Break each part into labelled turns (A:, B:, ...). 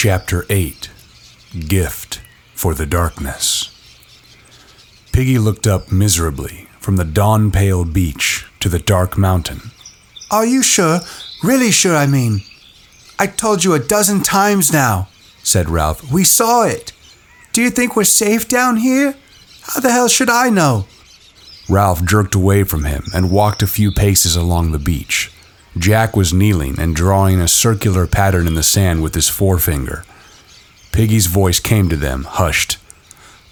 A: Chapter 8 Gift for the Darkness. Piggy looked up miserably from the dawn pale beach to the dark mountain.
B: Are you sure? Really sure, I mean. I told you a dozen times now, said Ralph. We saw it. Do you think we're safe down here? How the hell should I know?
A: Ralph jerked away from him and walked a few paces along the beach. Jack was kneeling and drawing a circular pattern in the sand with his forefinger. Piggy's voice came to them, hushed.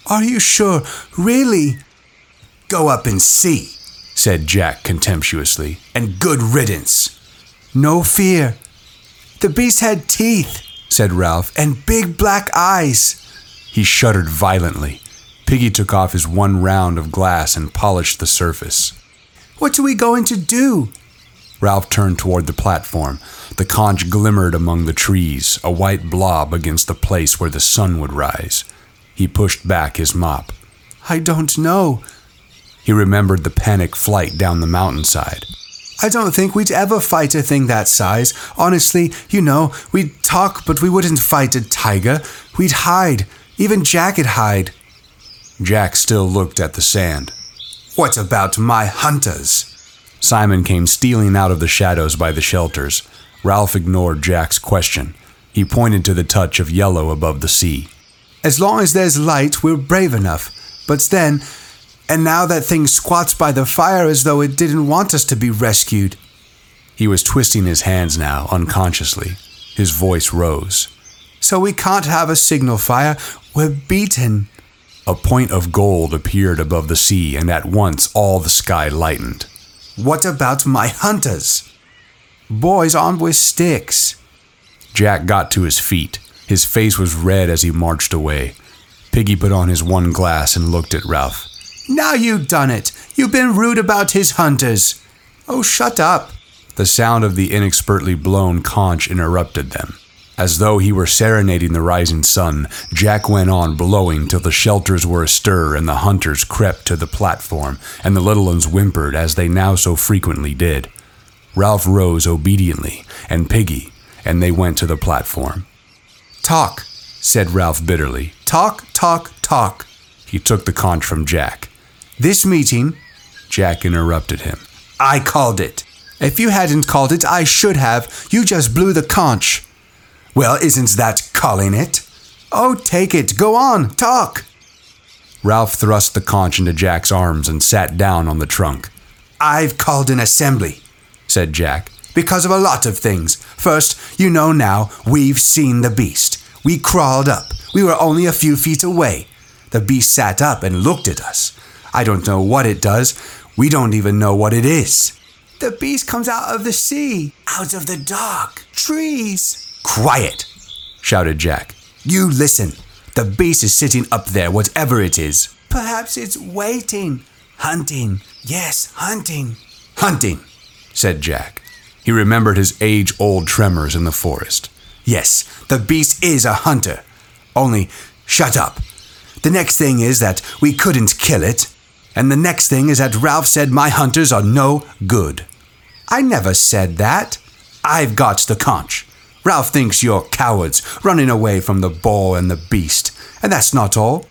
B: Are you sure? Really? Go up and see, said Jack contemptuously, and good riddance. No fear. The beast had teeth, said Ralph, and big black eyes.
A: He shuddered violently. Piggy took off his one round of glass and polished the surface.
B: What are we going to do?
A: Ralph turned toward the platform. The conch glimmered among the trees, a white blob against the place where the sun would rise. He pushed back his mop.
B: I don't know.
A: He remembered the panic flight down the mountainside.
B: I don't think we'd ever fight a thing that size. Honestly, you know, we'd talk, but we wouldn't fight a tiger. We'd hide. Even Jack'd hide.
A: Jack still looked at the sand.
B: What about my hunters?
A: Simon came stealing out of the shadows by the shelters. Ralph ignored Jack's question. He pointed to the touch of yellow above the sea.
B: As long as there's light, we're brave enough. But then, and now that thing squats by the fire as though it didn't want us to be rescued.
A: He was twisting his hands now, unconsciously. His voice rose.
B: So we can't have a signal fire. We're beaten.
A: A point of gold appeared above the sea, and at once all the sky lightened.
B: What about my hunters? Boys armed with sticks.
A: Jack got to his feet. His face was red as he marched away. Piggy put on his one glass and looked at Ralph.
B: Now you've done it. You've been rude about his hunters. Oh, shut up.
A: The sound of the inexpertly blown conch interrupted them. As though he were serenading the rising sun, Jack went on blowing till the shelters were astir and the hunters crept to the platform, and the little ones whimpered as they now so frequently did. Ralph rose obediently, and Piggy, and they went to the platform.
B: Talk, said Ralph bitterly. Talk, talk, talk.
A: He took the conch from Jack.
B: This meeting,
A: Jack interrupted him.
B: I called it. If you hadn't called it, I should have. You just blew the conch. Well, isn't that calling it? Oh, take it. Go on. Talk.
A: Ralph thrust the conch into Jack's arms and sat down on the trunk.
B: I've called an assembly, said Jack, because of a lot of things. First, you know now, we've seen the beast. We crawled up. We were only a few feet away. The beast sat up and looked at us. I don't know what it does. We don't even know what it is. The beast comes out of the sea, out of the dark, trees. Quiet, shouted Jack. You listen. The beast is sitting up there, whatever it is. Perhaps it's waiting. Hunting. Yes, hunting. Hunting, said Jack.
A: He remembered his age old tremors in the forest.
B: Yes, the beast is a hunter. Only, shut up. The next thing is that we couldn't kill it. And the next thing is that Ralph said my hunters are no good. I never said that. I've got the conch. Ralph thinks you're cowards, running away from the boar and the beast. And that's not all.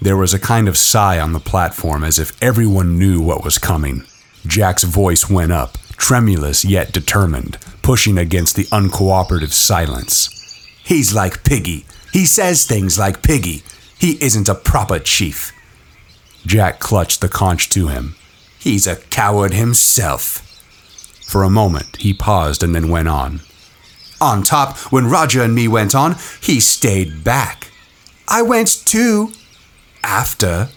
A: There was a kind of sigh on the platform as if everyone knew what was coming. Jack's voice went up, tremulous yet determined, pushing against the uncooperative silence.
B: He's like Piggy. He says things like Piggy. He isn't a proper chief.
A: Jack clutched the conch to him.
B: He's a coward himself.
A: For a moment, he paused and then went on.
B: On top, when Roger and me went on, he stayed back. I went too. After.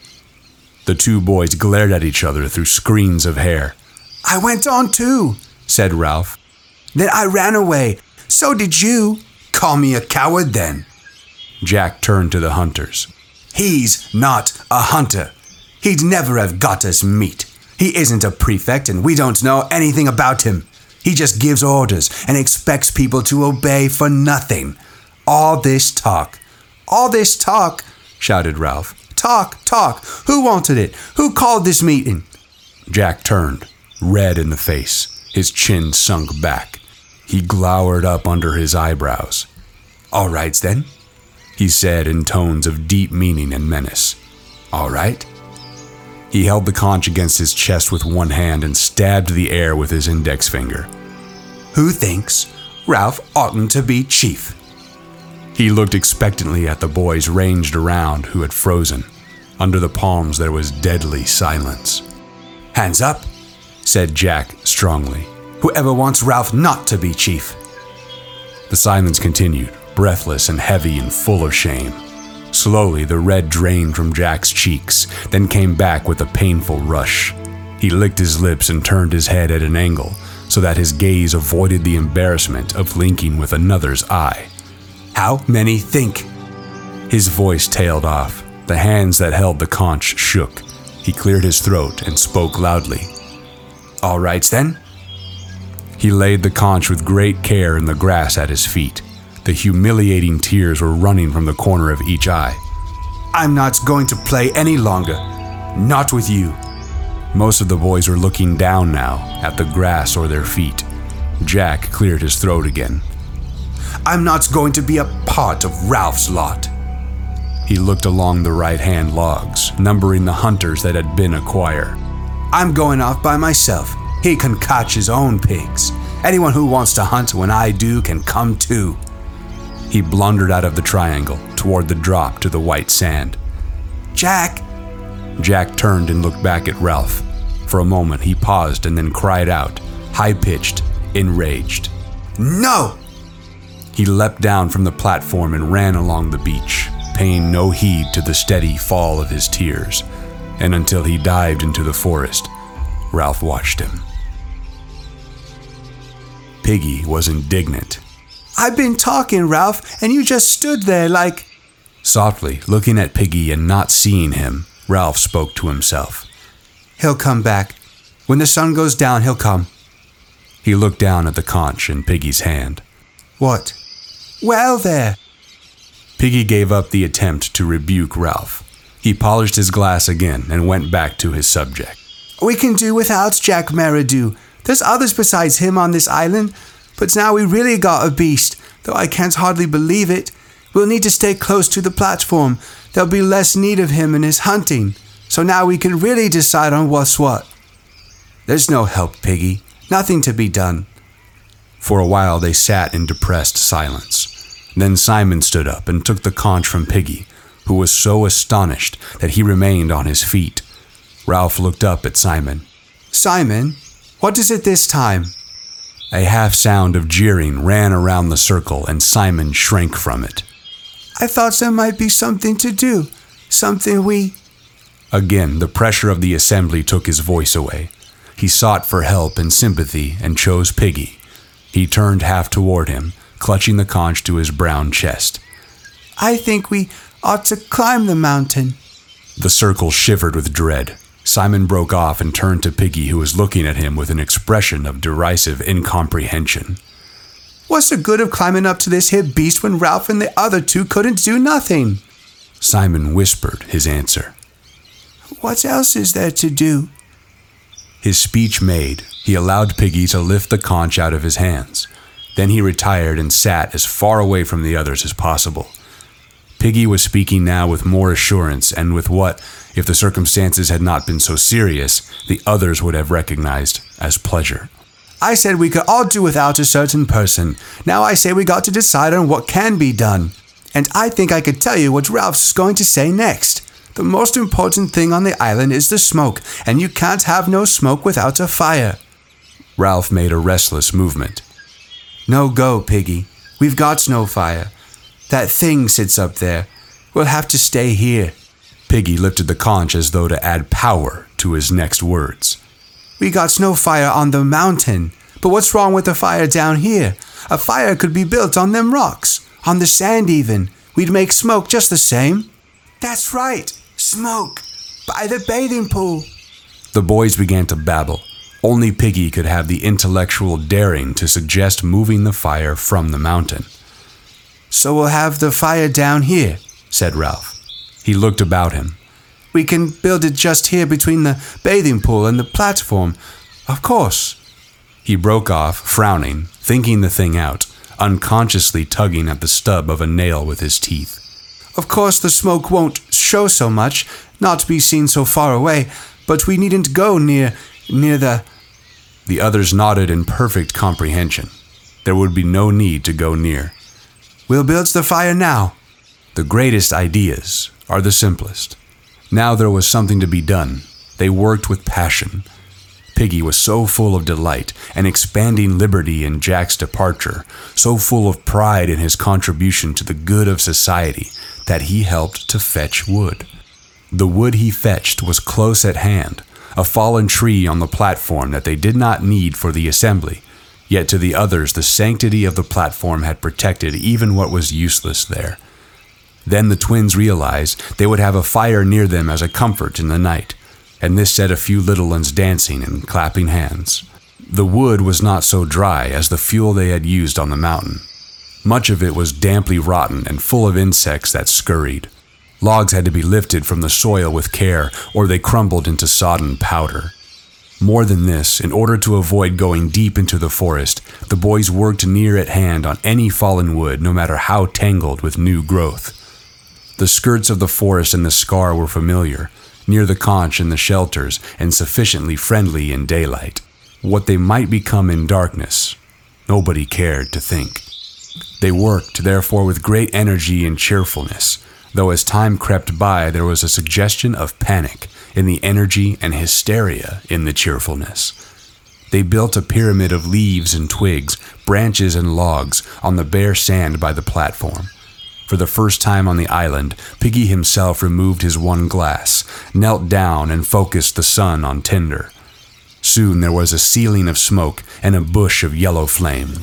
A: The two boys glared at each other through screens of hair.
B: I went on too, said Ralph. Then I ran away. So did you. Call me a coward then.
A: Jack turned to the hunters.
B: He's not a hunter. He'd never have got us meat. He isn't a prefect, and we don't know anything about him. He just gives orders and expects people to obey for nothing. All this talk. All this talk, shouted Ralph. Talk, talk. Who wanted it? Who called this meeting?
A: Jack turned, red in the face, his chin sunk back. He glowered up under his eyebrows.
C: All right then,
B: he said in tones of deep meaning and menace.
C: All right.
B: He held the conch against his chest with one hand and stabbed the air with his index finger.
C: Who thinks Ralph oughtn't to be chief?
B: He looked expectantly at the boys ranged around who had frozen. Under the palms there was deadly silence.
C: Hands up, said Jack strongly. Whoever wants Ralph not to be chief.
B: The silence continued, breathless and heavy and full of shame. Slowly, the red drained from Jack's cheeks, then came back with a painful rush. He licked his lips and turned his head at an angle so that his gaze avoided the embarrassment of linking with another's eye.
C: How many think?
B: His voice tailed off. The hands that held the conch shook. He cleared his throat and spoke loudly.
C: All right then.
B: He laid the conch with great care in the grass at his feet. The humiliating tears were running from the corner of each eye.
C: I'm not going to play any longer. Not with you.
B: Most of the boys were looking down now, at the grass or their feet. Jack cleared his throat again.
C: I'm not going to be a part of Ralph's lot.
B: He looked along the right hand logs, numbering the hunters that had been a choir.
C: I'm going off by myself. He can catch his own pigs. Anyone who wants to hunt when I do can come too.
B: He blundered out of the triangle toward the drop to the white sand.
C: Jack!
B: Jack turned and looked back at Ralph. For a moment, he paused and then cried out, high pitched, enraged.
C: No!
B: He leapt down from the platform and ran along the beach, paying no heed to the steady fall of his tears. And until he dived into the forest, Ralph watched him. Piggy was indignant
C: I've been talking, Ralph, and you just stood there like.
B: Softly, looking at Piggy and not seeing him, Ralph spoke to himself.
C: He'll come back. When the sun goes down, he'll come.
B: He looked down at the conch in Piggy's hand.
C: What? Well, there.
B: Piggy gave up the attempt to rebuke Ralph. He polished his glass again and went back to his subject.
C: We can do without Jack Merridew. There's others besides him on this island. But now we really got a beast, though I can't hardly believe it. We'll need to stay close to the platform. There'll be less need of him in his hunting. So now we can really decide on what's what. There's no help, Piggy. Nothing to be done.
B: For a while they sat in depressed silence. Then Simon stood up and took the conch from Piggy, who was so astonished that he remained on his feet. Ralph looked up at Simon.
C: Simon, what is it this time?
B: A half sound of jeering ran around the circle, and Simon shrank from it.
C: I thought there might be something to do, something we.
B: Again, the pressure of the assembly took his voice away. He sought for help and sympathy and chose Piggy. He turned half toward him, clutching the conch to his brown chest.
C: I think we ought to climb the mountain.
B: The circle shivered with dread. Simon broke off and turned to Piggy, who was looking at him with an expression of derisive incomprehension.
C: What's the good of climbing up to this here beast when Ralph and the other two couldn't do nothing?
B: Simon whispered his answer.
C: What else is there to do?
B: His speech made, he allowed Piggy to lift the conch out of his hands. Then he retired and sat as far away from the others as possible. Piggy was speaking now with more assurance and with what, if the circumstances had not been so serious, the others would have recognized as pleasure.
C: I said we could all do without a certain person. Now I say we got to decide on what can be done. And I think I could tell you what Ralph's going to say next. The most important thing on the island is the smoke, and you can't have no smoke without a fire.
B: Ralph made a restless movement.
C: No go, Piggy. We've got no fire. That thing sits up there. We'll have to stay here.
B: Piggy lifted the conch as though to add power to his next words.
C: We got no fire on the mountain. But what's wrong with the fire down here? A fire could be built on them rocks, on the sand even. We'd make smoke just the same. That's right, smoke. By the bathing pool.
B: The boys began to babble. Only Piggy could have the intellectual daring to suggest moving the fire from the mountain.
C: So we'll have the fire down here, said Ralph.
B: He looked about him.
C: We can build it just here between the bathing pool and the platform. Of course.
B: He broke off, frowning, thinking the thing out. unconsciously tugging at the stub of a nail with his teeth.
C: Of course, the smoke won't show so much, not be seen so far away, but we needn't go near near the.
B: The others nodded in perfect comprehension. There would be no need to go near.
C: We'll build the fire now.
B: The greatest ideas are the simplest. Now there was something to be done. They worked with passion. Piggy was so full of delight and expanding liberty in Jack's departure, so full of pride in his contribution to the good of society, that he helped to fetch wood. The wood he fetched was close at hand, a fallen tree on the platform that they did not need for the assembly, yet to the others the sanctity of the platform had protected even what was useless there. Then the twins realized they would have a fire near them as a comfort in the night, and this set a few little ones dancing and clapping hands. The wood was not so dry as the fuel they had used on the mountain. Much of it was damply rotten and full of insects that scurried. Logs had to be lifted from the soil with care, or they crumbled into sodden powder. More than this, in order to avoid going deep into the forest, the boys worked near at hand on any fallen wood, no matter how tangled with new growth. The skirts of the forest and the scar were familiar, near the conch and the shelters, and sufficiently friendly in daylight. What they might become in darkness, nobody cared to think. They worked, therefore, with great energy and cheerfulness, though as time crept by, there was a suggestion of panic in the energy and hysteria in the cheerfulness. They built a pyramid of leaves and twigs, branches and logs on the bare sand by the platform. For the first time on the island, Piggy himself removed his one glass, knelt down, and focused the sun on tinder. Soon there was a ceiling of smoke and a bush of yellow flame.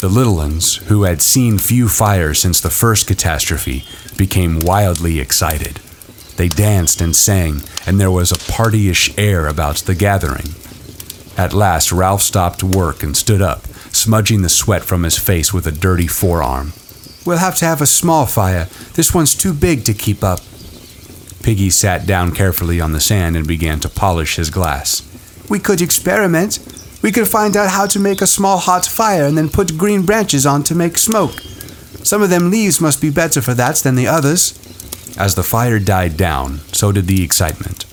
B: The little ones, who had seen few fires since the first catastrophe, became wildly excited. They danced and sang, and there was a partyish air about the gathering. At last, Ralph stopped work and stood up, smudging the sweat from his face with a dirty forearm.
C: We'll have to have a small fire. This one's too big to keep up.
B: Piggy sat down carefully on the sand and began to polish his glass.
C: We could experiment. We could find out how to make a small hot fire and then put green branches on to make smoke. Some of them leaves must be better for that than the others.
B: As the fire died down, so did the excitement.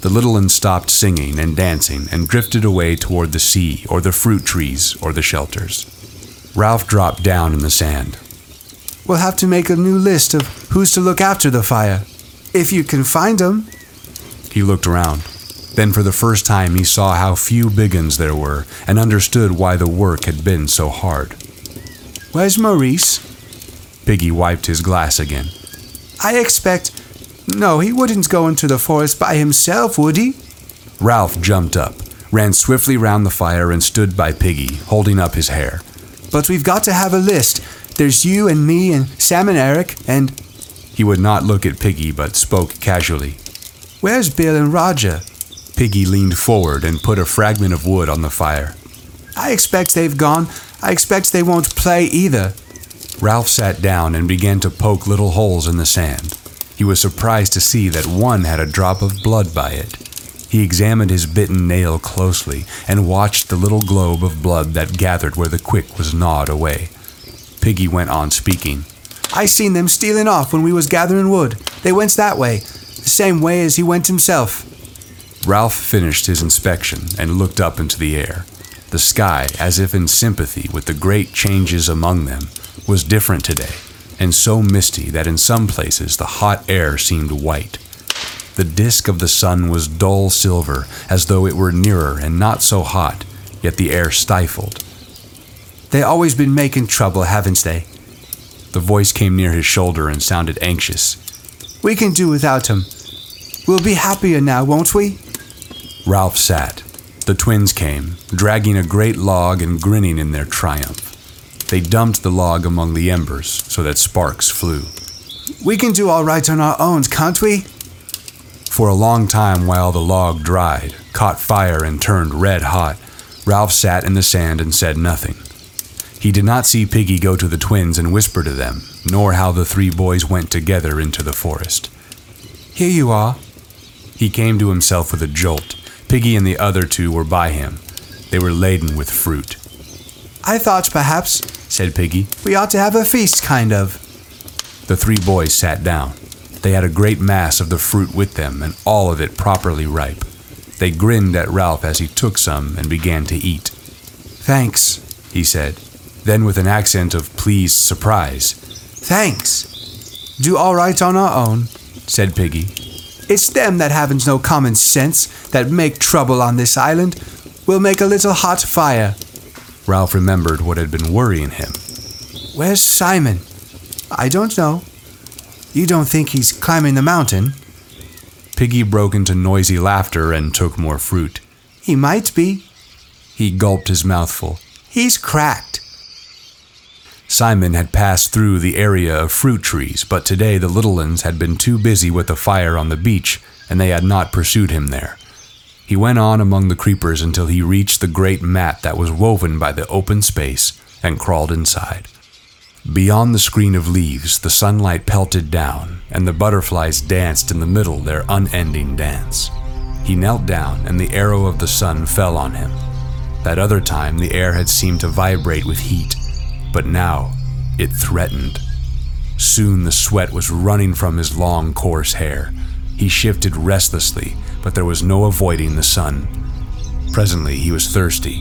B: The little ones stopped singing and dancing and drifted away toward the sea or the fruit trees or the shelters. Ralph dropped down in the sand.
C: We'll have to make a new list of who's to look after the fire. If you can find 'em.
B: He looked around. Then, for the first time, he saw how few biguns there were and understood why the work had been so hard.
C: Where's Maurice?
B: Piggy wiped his glass again.
C: I expect. No, he wouldn't go into the forest by himself, would he?
B: Ralph jumped up, ran swiftly round the fire, and stood by Piggy, holding up his hair.
C: But we've got to have a list. There's you and me and Sam and Eric and.
B: He would not look at Piggy, but spoke casually.
C: Where's Bill and Roger?
B: Piggy leaned forward and put a fragment of wood on the fire.
C: I expect they've gone. I expect they won't play either.
B: Ralph sat down and began to poke little holes in the sand. He was surprised to see that one had a drop of blood by it. He examined his bitten nail closely and watched the little globe of blood that gathered where the quick was gnawed away. Piggy went on speaking.
C: I seen them stealing off when we was gathering wood. They went that way, the same way as he went himself.
B: Ralph finished his inspection and looked up into the air. The sky, as if in sympathy with the great changes among them, was different today, and so misty that in some places the hot air seemed white. The disk of the sun was dull silver, as though it were nearer and not so hot, yet the air stifled.
C: They always been making trouble, haven't they?
B: The voice came near his shoulder and sounded anxious.
C: We can do without him. We'll be happier now, won't we?
B: Ralph sat. The twins came, dragging a great log and grinning in their triumph. They dumped the log among the embers so that sparks flew.
C: We can do all right on our own, can't we?
B: For a long time, while the log dried, caught fire, and turned red hot, Ralph sat in the sand and said nothing. He did not see Piggy go to the twins and whisper to them, nor how the three boys went together into the forest.
C: Here you are.
B: He came to himself with a jolt. Piggy and the other two were by him. They were laden with fruit.
C: I thought perhaps
B: said Piggy.
C: We ought to have a feast, kind of.
B: The three boys sat down. They had a great mass of the fruit with them, and all of it properly ripe. They grinned at Ralph as he took some and began to eat.
C: Thanks,
B: he said. Then, with an accent of pleased surprise,
C: Thanks. Do all right on our own,
B: said Piggy.
C: It's them that haven't no common sense that make trouble on this island. We'll make a little hot fire.
B: Ralph remembered what had been worrying him.
C: Where's Simon? I don't know. You don't think he's climbing the mountain?
B: Piggy broke into noisy laughter and took more fruit.
C: He might be.
B: He gulped his mouthful.
C: He's cracked.
B: Simon had passed through the area of fruit trees, but today the little ones had been too busy with the fire on the beach, and they had not pursued him there. He went on among the creepers until he reached the great mat that was woven by the open space and crawled inside. Beyond the screen of leaves, the sunlight pelted down, and the butterflies danced in the middle their unending dance. He knelt down, and the arrow of the sun fell on him. That other time, the air had seemed to vibrate with heat, but now it threatened. Soon the sweat was running from his long, coarse hair. He shifted restlessly, but there was no avoiding the sun. Presently he was thirsty,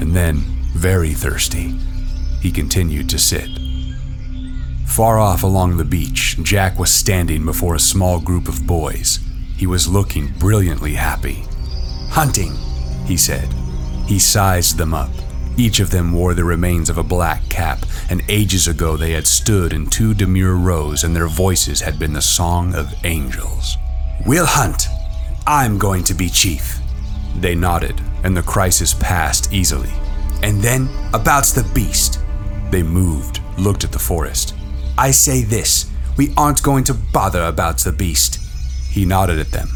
B: and then very thirsty. He continued to sit. Far off along the beach, Jack was standing before a small group of boys. He was looking brilliantly happy.
C: Hunting,
B: he said. He sized them up. Each of them wore the remains of a black cap, and ages ago they had stood in two demure rows and their voices had been the song of angels.
C: We'll hunt. I'm going to be chief.
B: They nodded, and the crisis passed easily.
C: And then, about the beast.
B: They moved, looked at the forest.
C: I say this we aren't going to bother about the beast.
B: He nodded at them.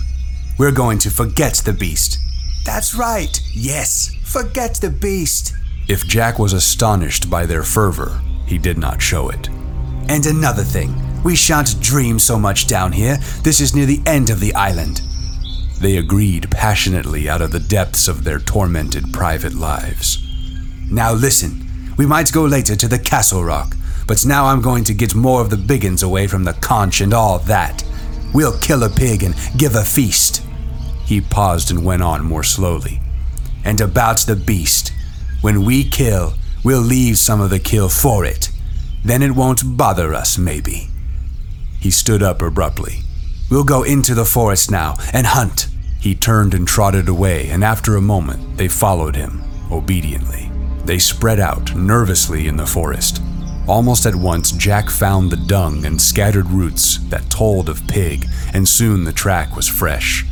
C: We're going to forget the beast. That's right, yes, forget the beast.
B: If Jack was astonished by their fervor, he did not show it.
C: And another thing, we shan't dream so much down here. This is near the end of the island.
B: They agreed passionately out of the depths of their tormented private lives.
C: Now listen, we might go later to the Castle Rock, but now I'm going to get more of the biguns away from the conch and all that. We'll kill a pig and give a feast.
B: He paused and went on more slowly.
C: And about the beast. When we kill, we'll leave some of the kill for it. Then it won't bother us, maybe.
B: He stood up abruptly.
C: We'll go into the forest now and hunt.
B: He turned and trotted away, and after a moment, they followed him, obediently. They spread out nervously in the forest. Almost at once, Jack found the dung and scattered roots that told of pig, and soon the track was fresh.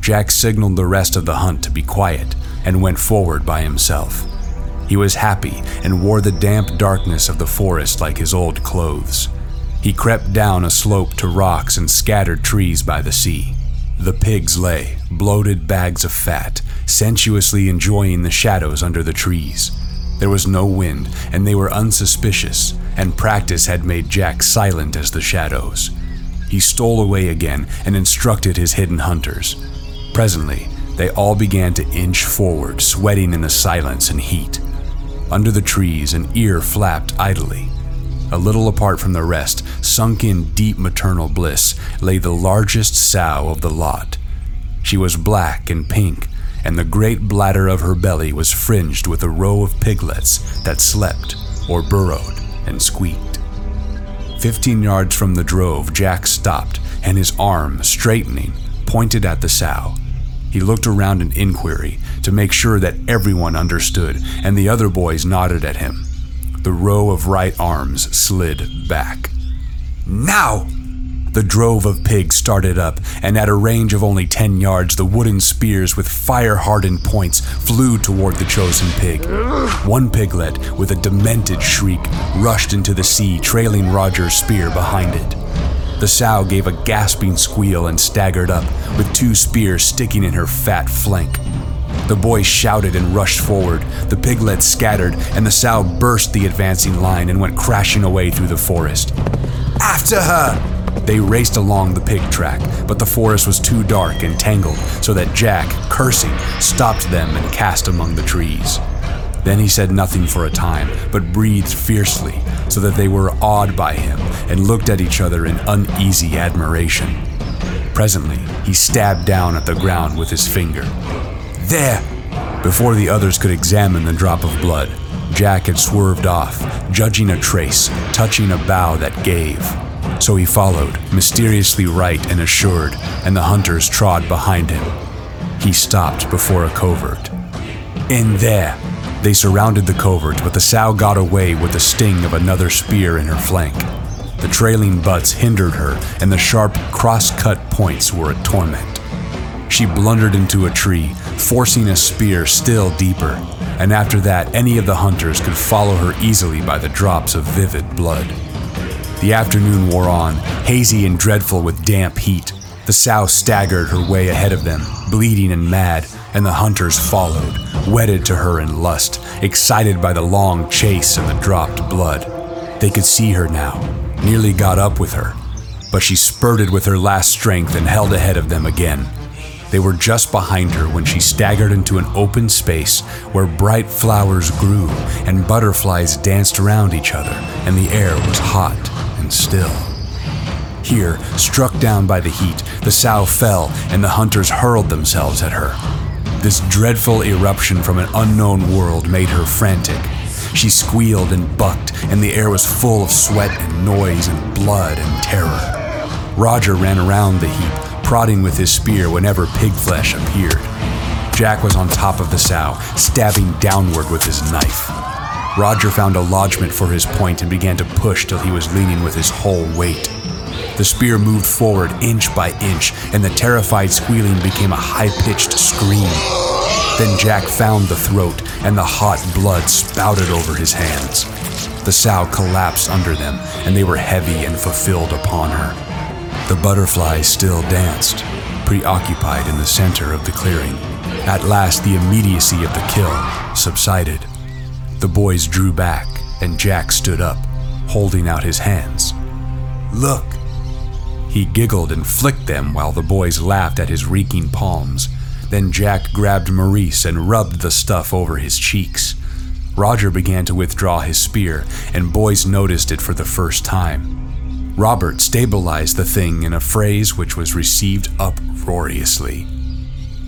B: Jack signaled the rest of the hunt to be quiet and went forward by himself. He was happy and wore the damp darkness of the forest like his old clothes. He crept down a slope to rocks and scattered trees by the sea. The pigs lay, bloated bags of fat, sensuously enjoying the shadows under the trees. There was no wind, and they were unsuspicious, and practice had made Jack silent as the shadows. He stole away again and instructed his hidden hunters. Presently, they all began to inch forward, sweating in the silence and heat. Under the trees, an ear flapped idly. A little apart from the rest, sunk in deep maternal bliss, lay the largest sow of the lot. She was black and pink, and the great bladder of her belly was fringed with a row of piglets that slept or burrowed and squeaked. Fifteen yards from the drove, Jack stopped, and his arm, straightening, pointed at the sow. He looked around in inquiry to make sure that everyone understood, and the other boys nodded at him. The row of right arms slid back.
C: Now!
B: The drove of pigs started up, and at a range of only ten yards, the wooden spears with fire hardened points flew toward the chosen pig. One piglet, with a demented shriek, rushed into the sea, trailing Roger's spear behind it. The sow gave a gasping squeal and staggered up, with two spears sticking in her fat flank. The boy shouted and rushed forward. The piglets scattered, and the sow burst the advancing line and went crashing away through the forest.
C: After her!
B: They raced along the pig track, but the forest was too dark and tangled, so that Jack, cursing, stopped them and cast among the trees. Then he said nothing for a time, but breathed fiercely, so that they were awed by him and looked at each other in uneasy admiration. Presently, he stabbed down at the ground with his finger.
C: There!
B: Before the others could examine the drop of blood, Jack had swerved off, judging a trace, touching a bough that gave. So he followed, mysteriously right and assured, and the hunters trod behind him. He stopped before a covert.
C: In there!
B: They surrounded the covert, but the sow got away with the sting of another spear in her flank. The trailing butts hindered her, and the sharp, cross cut points were a torment. She blundered into a tree, forcing a spear still deeper, and after that, any of the hunters could follow her easily by the drops of vivid blood. The afternoon wore on, hazy and dreadful with damp heat. The sow staggered her way ahead of them, bleeding and mad, and the hunters followed, wedded to her in lust, excited by the long chase and the dropped blood. They could see her now, nearly got up with her, but she spurted with her last strength and held ahead of them again. They were just behind her when she staggered into an open space where bright flowers grew and butterflies danced around each other, and the air was hot and still. Here, struck down by the heat, the sow fell and the hunters hurled themselves at her. This dreadful eruption from an unknown world made her frantic. She squealed and bucked, and the air was full of sweat and noise and blood and terror. Roger ran around the heap, prodding with his spear whenever pig flesh appeared. Jack was on top of the sow, stabbing downward with his knife. Roger found a lodgment for his point and began to push till he was leaning with his whole weight. The spear moved forward inch by inch, and the terrified squealing became a high pitched scream. Then Jack found the throat, and the hot blood spouted over his hands. The sow collapsed under them, and they were heavy and fulfilled upon her. The butterflies still danced, preoccupied in the center of the clearing. At last, the immediacy of the kill subsided. The boys drew back, and Jack stood up, holding out his hands.
C: Look!
B: He giggled and flicked them while the boys laughed at his reeking palms. Then Jack grabbed Maurice and rubbed the stuff over his cheeks. Roger began to withdraw his spear, and boys noticed it for the first time. Robert stabilized the thing in a phrase which was received uproariously.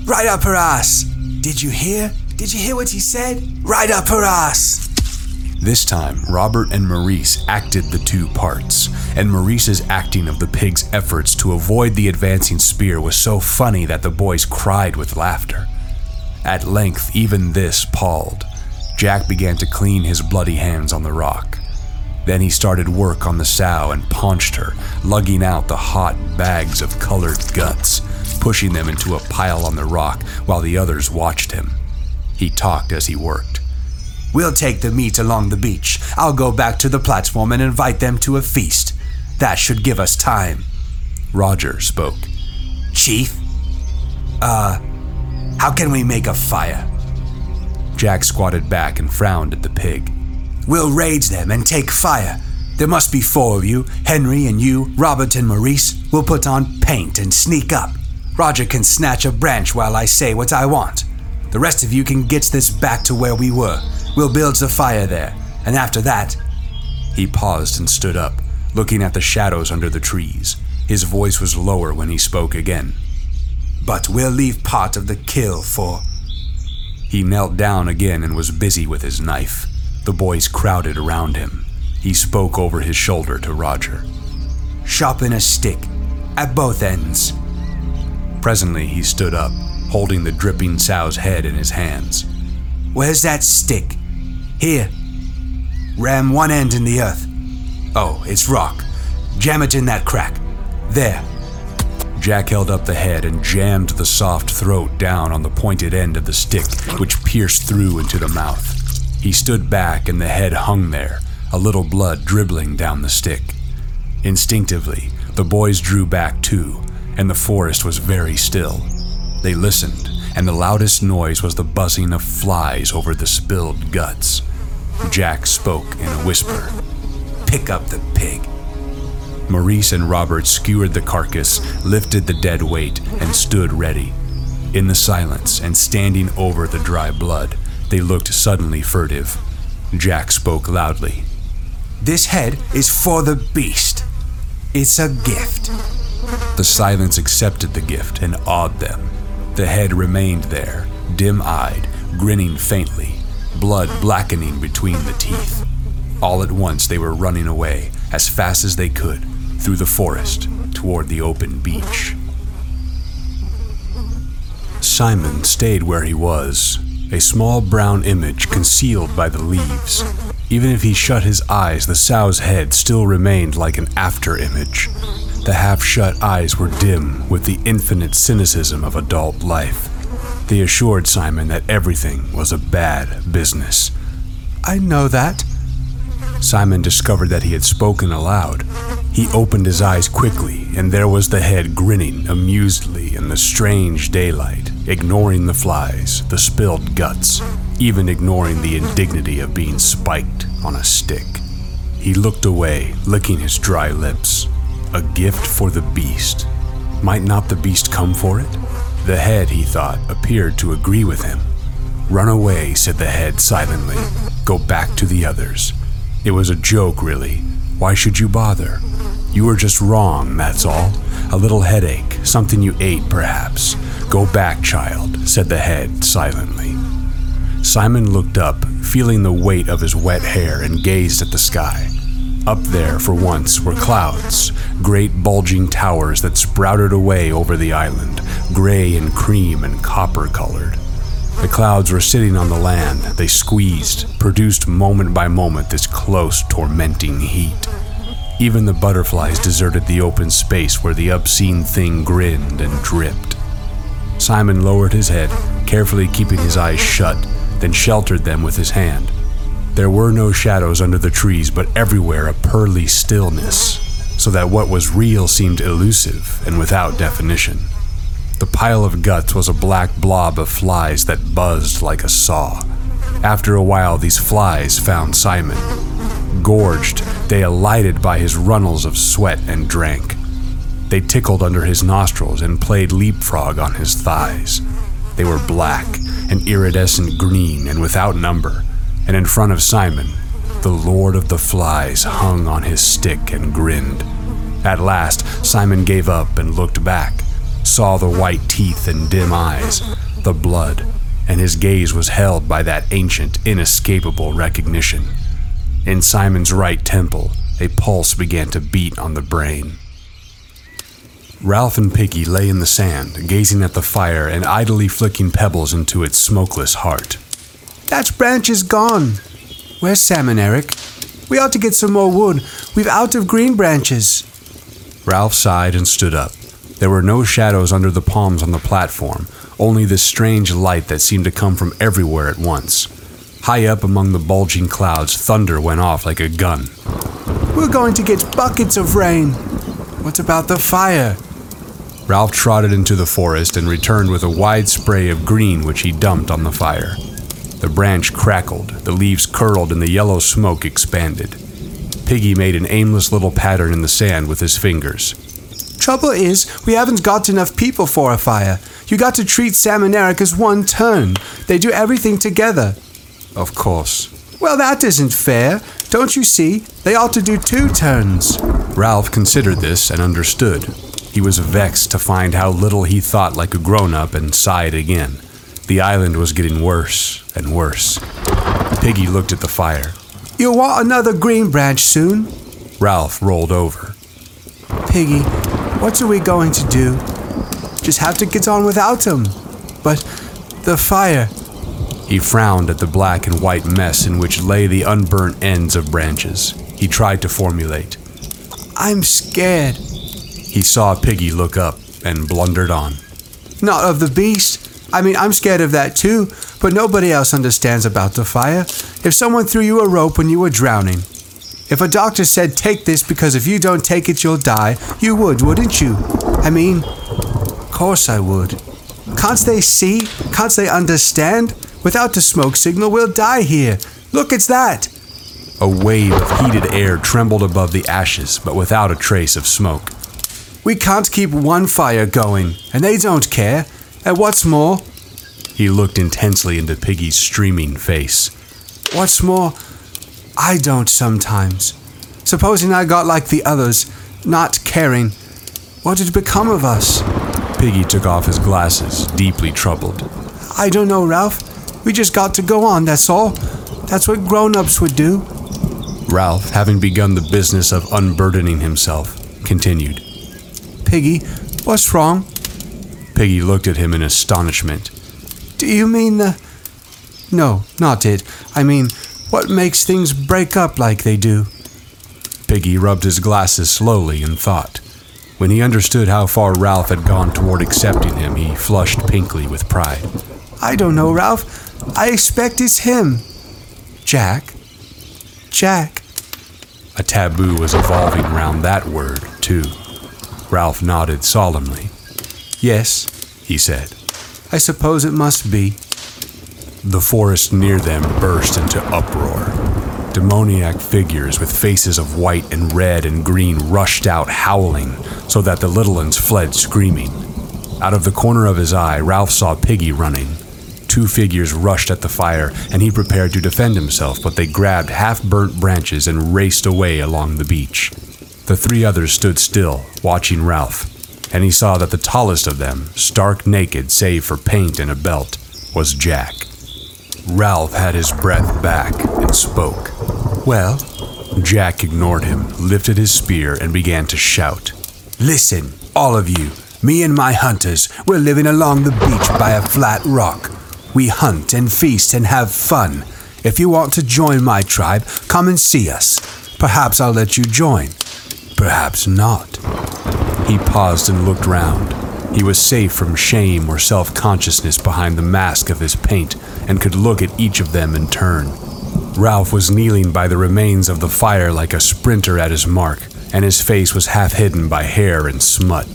C: Right up her ass! Did you hear? Did you hear what he said? Right up her ass!
B: This time, Robert and Maurice acted the two parts, and Maurice's acting of the pig's efforts to avoid the advancing spear was so funny that the boys cried with laughter. At length, even this palled. Jack began to clean his bloody hands on the rock. Then he started work on the sow and paunched her, lugging out the hot bags of colored guts, pushing them into a pile on the rock while the others watched him. He talked as he worked.
C: We'll take the meat along the beach. I'll go back to the platform and invite them to a feast. That should give us time.
B: Roger spoke.
C: Chief? Uh, how can we make a fire?
B: Jack squatted back and frowned at the pig.
C: We'll raid them and take fire. There must be four of you Henry and you, Robert and Maurice. We'll put on paint and sneak up. Roger can snatch a branch while I say what I want. The rest of you can get this back to where we were. We'll build the fire there, and after that.
B: He paused and stood up, looking at the shadows under the trees. His voice was lower when he spoke again.
C: But we'll leave part of the kill for.
B: He knelt down again and was busy with his knife. The boys crowded around him. He spoke over his shoulder to Roger.
C: Sharpen a stick, at both ends.
B: Presently he stood up, holding the dripping sow's head in his hands.
C: Where's that stick? Here. Ram one end in the earth. Oh, it's rock. Jam it in that crack. There.
B: Jack held up the head and jammed the soft throat down on the pointed end of the stick, which pierced through into the mouth. He stood back and the head hung there, a little blood dribbling down the stick. Instinctively, the boys drew back too, and the forest was very still. They listened, and the loudest noise was the buzzing of flies over the spilled guts. Jack spoke in a whisper.
C: Pick up the pig.
B: Maurice and Robert skewered the carcass, lifted the dead weight, and stood ready. In the silence and standing over the dry blood, They looked suddenly furtive. Jack spoke loudly.
C: This head is for the beast. It's a gift.
B: The silence accepted the gift and awed them. The head remained there, dim eyed, grinning faintly, blood blackening between the teeth. All at once they were running away, as fast as they could, through the forest toward the open beach. Simon stayed where he was, a small brown image concealed by the leaves. Even if he shut his eyes, the sow's head still remained like an after image. The half shut eyes were dim with the infinite cynicism of adult life. They assured Simon that everything was a bad business.
C: I know that.
B: Simon discovered that he had spoken aloud. He opened his eyes quickly, and there was the head grinning amusedly in the strange daylight, ignoring the flies, the spilled guts, even ignoring the indignity of being spiked on a stick. He looked away, licking his dry lips. A gift for the beast. Might not the beast come for it? The head, he thought, appeared to agree with him. Run away, said the head silently. Go back to the others. It was a joke, really. Why should you bother? You were just wrong, that's all. A little headache, something you ate, perhaps. Go back, child, said the head silently. Simon looked up, feeling the weight of his wet hair, and gazed at the sky. Up there, for once, were clouds, great bulging towers that sprouted away over the island, gray and cream and copper colored. The clouds were sitting on the land. They squeezed, produced moment by moment this close, tormenting heat. Even the butterflies deserted the open space where the obscene thing grinned and dripped. Simon lowered his head, carefully keeping his eyes shut, then sheltered them with his hand. There were no shadows under the trees, but everywhere a pearly stillness, so that what was real seemed elusive and without definition. The pile of guts was a black blob of flies that buzzed like a saw. After a while, these flies found Simon. Gorged, they alighted by his runnels of sweat and drank. They tickled under his nostrils and played leapfrog on his thighs. They were black and iridescent green and without number, and in front of Simon, the Lord of the Flies hung on his stick and grinned. At last, Simon gave up and looked back, saw the white teeth and dim eyes, the blood, and his gaze was held by that ancient, inescapable recognition. In Simon's right temple, a pulse began to beat on the brain. Ralph and Piggy lay in the sand, gazing at the fire and idly flicking pebbles into its smokeless heart.
C: That branch is gone. Where's Sam and Eric? We ought to get some more wood. We've out of green branches.
B: Ralph sighed and stood up. There were no shadows under the palms on the platform, only this strange light that seemed to come from everywhere at once. High up among the bulging clouds, thunder went off like a gun.
C: We're going to get buckets of rain. What about the fire?
B: Ralph trotted into the forest and returned with a wide spray of green which he dumped on the fire. The branch crackled, the leaves curled, and the yellow smoke expanded. Piggy made an aimless little pattern in the sand with his fingers.
C: Trouble is, we haven't got enough people for a fire. You got to treat Sam and Eric as one turn. They do everything together.
B: Of course.
C: Well, that isn't fair. Don't you see? They ought to do two turns.
B: Ralph considered this and understood. He was vexed to find how little he thought like a grown up and sighed again. The island was getting worse and worse. Piggy looked at the fire.
C: You'll want another green branch soon.
B: Ralph rolled over.
C: Piggy, what are we going to do? Just have to get on without him. But the fire.
B: He frowned at the black and white mess in which lay the unburnt ends of branches. He tried to formulate.
C: I'm scared.
B: He saw Piggy look up and blundered on.
C: Not of the beast. I mean, I'm scared of that too, but nobody else understands about the fire. If someone threw you a rope when you were drowning, if a doctor said, take this because if you don't take it, you'll die, you would, wouldn't you? I mean, of course I would. Can't they see? Can't they understand? Without the smoke signal, we'll die here. Look, it's that.
B: A wave of heated air trembled above the ashes, but without a trace of smoke.
C: We can't keep one fire going, and they don't care. And what's more,
B: He looked intensely into Piggy's streaming face.
C: What's more, I don't sometimes. Supposing I got like the others, not caring, what would become of us?
B: Piggy took off his glasses, deeply troubled.
C: I don't know, Ralph. We just got to go on, that's all. That's what grown ups would do.
B: Ralph, having begun the business of unburdening himself, continued.
C: Piggy, what's wrong?
B: Piggy looked at him in astonishment.
C: Do you mean the. No, not it. I mean, what makes things break up like they do?
B: Piggy rubbed his glasses slowly in thought. When he understood how far Ralph had gone toward accepting him, he flushed pinkly with pride.
C: I don't know, Ralph. I expect it's him. Jack. Jack.
B: A taboo was evolving around that word, too. Ralph nodded solemnly.
C: Yes,
B: he said.
C: I suppose it must be.
B: The forest near them burst into uproar. Demoniac figures with faces of white and red and green rushed out howling, so that the little ones fled screaming. Out of the corner of his eye, Ralph saw Piggy running. Two figures rushed at the fire, and he prepared to defend himself, but they grabbed half burnt branches and raced away along the beach. The three others stood still, watching Ralph, and he saw that the tallest of them, stark naked save for paint and a belt, was Jack. Ralph had his breath back and spoke.
C: Well,
B: Jack ignored him, lifted his spear, and began to shout.
C: Listen, all of you. Me and my hunters, we're living along the beach by a flat rock. We hunt and feast and have fun. If you want to join my tribe, come and see us. Perhaps I'll let you join. Perhaps not.
B: He paused and looked round. He was safe from shame or self consciousness behind the mask of his paint and could look at each of them in turn. Ralph was kneeling by the remains of the fire like a sprinter at his mark, and his face was half hidden by hair and smut.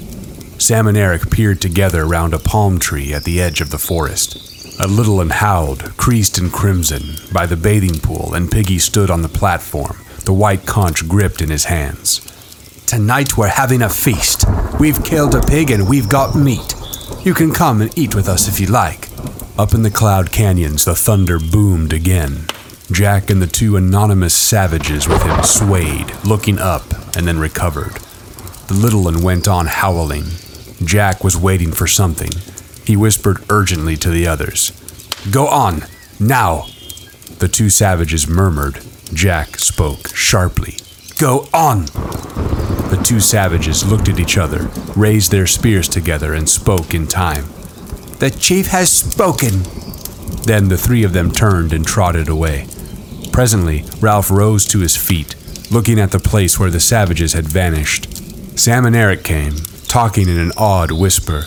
B: Sam and Eric peered together round a palm tree at the edge of the forest. A littlun howled, creased in crimson, by the bathing pool, and Piggy stood on the platform, the white conch gripped in his hands.
C: Tonight we're having a feast. We've killed a pig and we've got meat. You can come and eat with us if you like.
B: Up in the cloud canyons, the thunder boomed again. Jack and the two anonymous savages with him swayed, looking up, and then recovered. The little one went on howling. Jack was waiting for something. He whispered urgently to the others. Go on, now! The two savages murmured. Jack spoke sharply. Go on! The two savages looked at each other, raised their spears together, and spoke in time.
C: The chief has spoken.
B: Then the three of them turned and trotted away. Presently, Ralph rose to his feet, looking at the place where the savages had vanished. Sam and Eric came, talking in an awed whisper.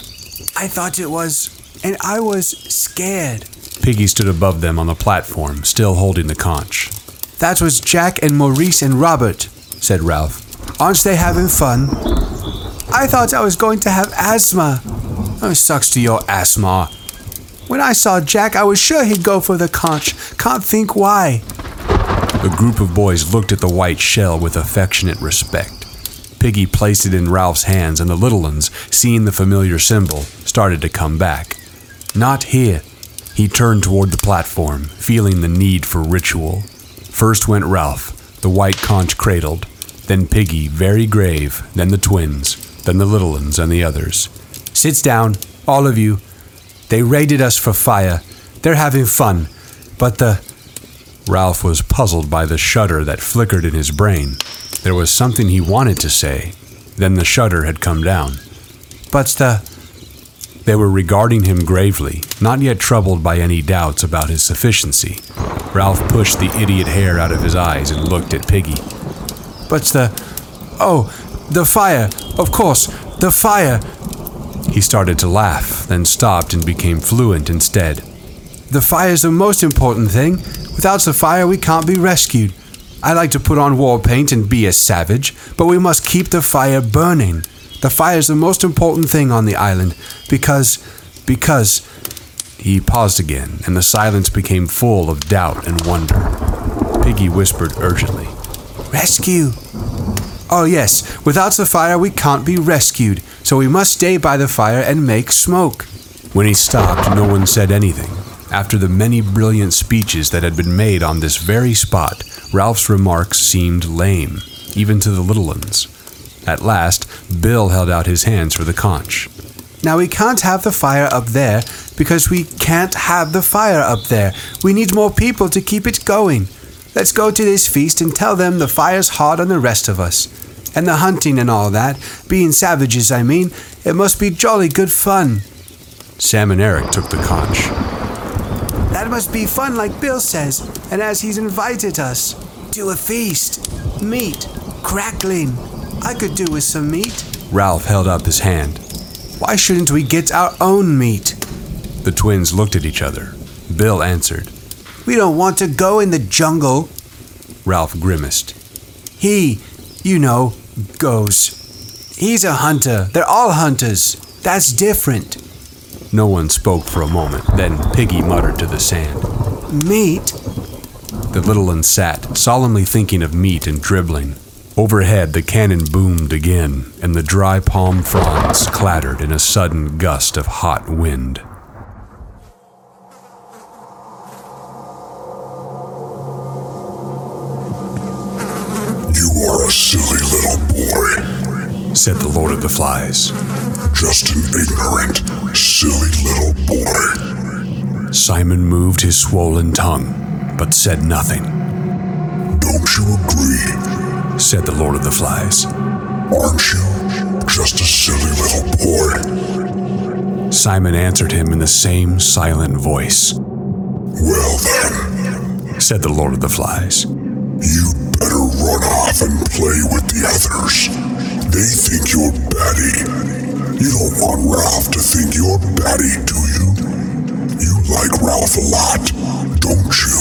C: I thought it was, and I was scared.
B: Piggy stood above them on the platform, still holding the conch.
C: That was Jack and Maurice and Robert, said Ralph. Aren't they having fun? I thought I was going to have asthma. Oh, sucks to your asthma. When I saw Jack, I was sure he'd go for the conch. Can't think why.
B: The group of boys looked at the white shell with affectionate respect. Piggy placed it in Ralph's hands, and the little ones, seeing the familiar symbol, started to come back. Not here. He turned toward the platform, feeling the need for ritual. First went Ralph, the white conch cradled, then Piggy, very grave, then the twins, then the little ones and the others.
C: Sit down, all of you. They raided us for fire. They're having fun. But the.
B: Ralph was puzzled by the shudder that flickered in his brain. There was something he wanted to say. Then the shudder had come down.
C: But the.
B: They were regarding him gravely, not yet troubled by any doubts about his sufficiency. Ralph pushed the idiot hair out of his eyes and looked at Piggy.
C: But the. Oh, the fire. Of course, the fire.
B: He started to laugh, then stopped and became fluent instead.
C: The fire's the most important thing. Without the fire, we can't be rescued. I like to put on war paint and be a savage, but we must keep the fire burning. The fire's the most important thing on the island because. because.
B: He paused again, and the silence became full of doubt and wonder. Piggy whispered urgently,
C: Rescue! Oh, yes, without the fire we can't be rescued, so we must stay by the fire and make smoke.
B: When he stopped, no one said anything. After the many brilliant speeches that had been made on this very spot, Ralph's remarks seemed lame, even to the little ones. At last, Bill held out his hands for the conch.
C: Now we can't have the fire up there because we can't have the fire up there. We need more people to keep it going. Let's go to this feast and tell them the fire's hard on the rest of us. And the hunting and all that, being savages, I mean, it must be jolly good fun.
B: Sam and Eric took the conch.
C: That must be fun, like Bill says, and as he's invited us. To a feast. Meat. Crackling. I could do with some meat.
B: Ralph held up his hand.
C: Why shouldn't we get our own meat?
B: The twins looked at each other. Bill answered.
C: We don't want to go in the jungle.
B: Ralph grimaced.
C: He, you know, goes. He's a hunter. They're all hunters. That's different.
B: No one spoke for a moment. Then Piggy muttered to the sand.
C: Meat?
B: The little one sat, solemnly thinking of meat and dribbling. Overhead, the cannon boomed again, and the dry palm fronds clattered in a sudden gust of hot wind. Said the Lord of the Flies.
D: just an ignorant, silly little boy.
B: Simon moved his swollen tongue, but said nothing,
D: Don't you agree?
B: said the Lord of the Flies.
D: Aren't you just a silly little boy?
B: Simon answered him in the same silent voice,
D: Well then,
B: said the Lord of the Flies.
D: you'd better run off and play with the others. They think you're batty. You don't want Ralph to think you're batty, do you? You like Ralph a lot, don't you?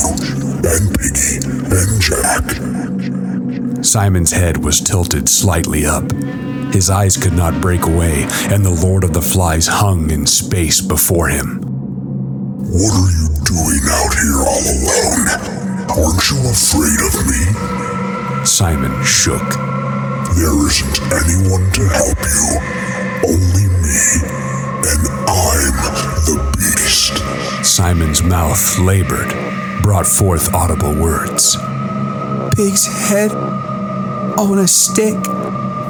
D: And Piggy, and Jack.
B: Simon's head was tilted slightly up. His eyes could not break away, and the Lord of the Flies hung in space before him.
D: What are you doing out here all alone? Aren't you afraid of me?
B: Simon shook.
D: There isn't anyone to help you. Only me. And I'm the beast.
B: Simon's mouth labored, brought forth audible words.
C: Pig's head on a stick.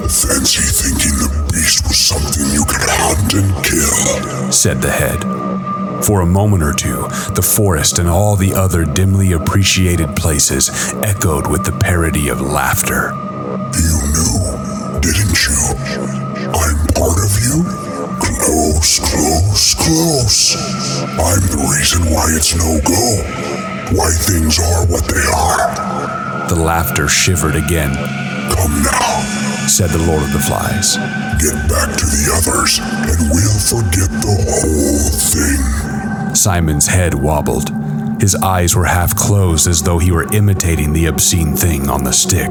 D: Fancy thinking the beast was something you could hunt and kill.
B: said the head. For a moment or two, the forest and all the other dimly appreciated places echoed with the parody of laughter.
D: You knew, didn't you? I'm part of you? Close, close, close. I'm the reason why it's no go. Why things are what they are.
B: The laughter shivered again,
D: Come now.
B: said the Lord of the Flies.
D: Get back to the others, and we'll forget the whole thing.
B: Simon's head wobbled. His eyes were half closed as though he were imitating the obscene thing on the stick.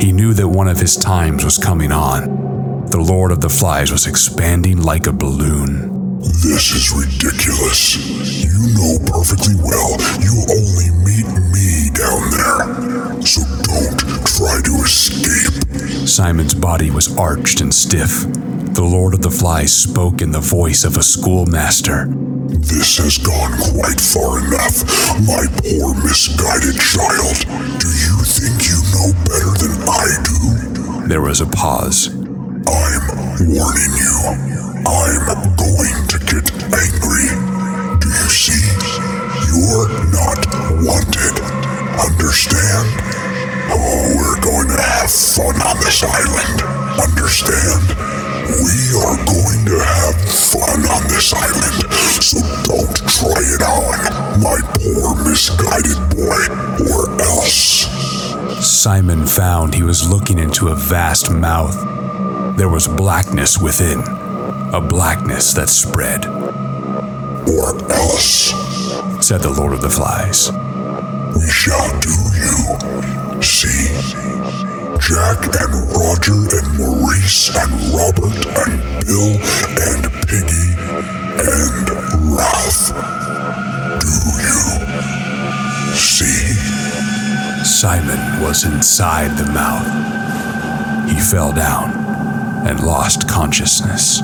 B: He knew that one of his times was coming on. The Lord of the Flies was expanding like a balloon.
D: This is ridiculous. You know perfectly well you'll only meet me down there. So don't try to escape.
B: Simon's body was arched and stiff. The Lord of the Flies spoke in the voice of a schoolmaster.
D: This has gone quite far enough, my poor misguided child. Do you think you know better than I do?
B: There was a pause.
D: I'm warning you. I'm going to get angry. Do you see? You're not wanted. Understand? Oh, we're going to have fun on this island. Understand? We are going to have fun on this island, so don't try it on, my poor misguided boy, or else.
B: Simon found he was looking into a vast mouth. There was blackness within, a blackness that spread,
D: Or else.
B: said the Lord of the Flies.
D: We shall do you. See? Jack and Roger and Maurice and Robert and Bill and Piggy and Ralph. Do you see?
B: Simon was inside the mouth. He fell down and lost consciousness.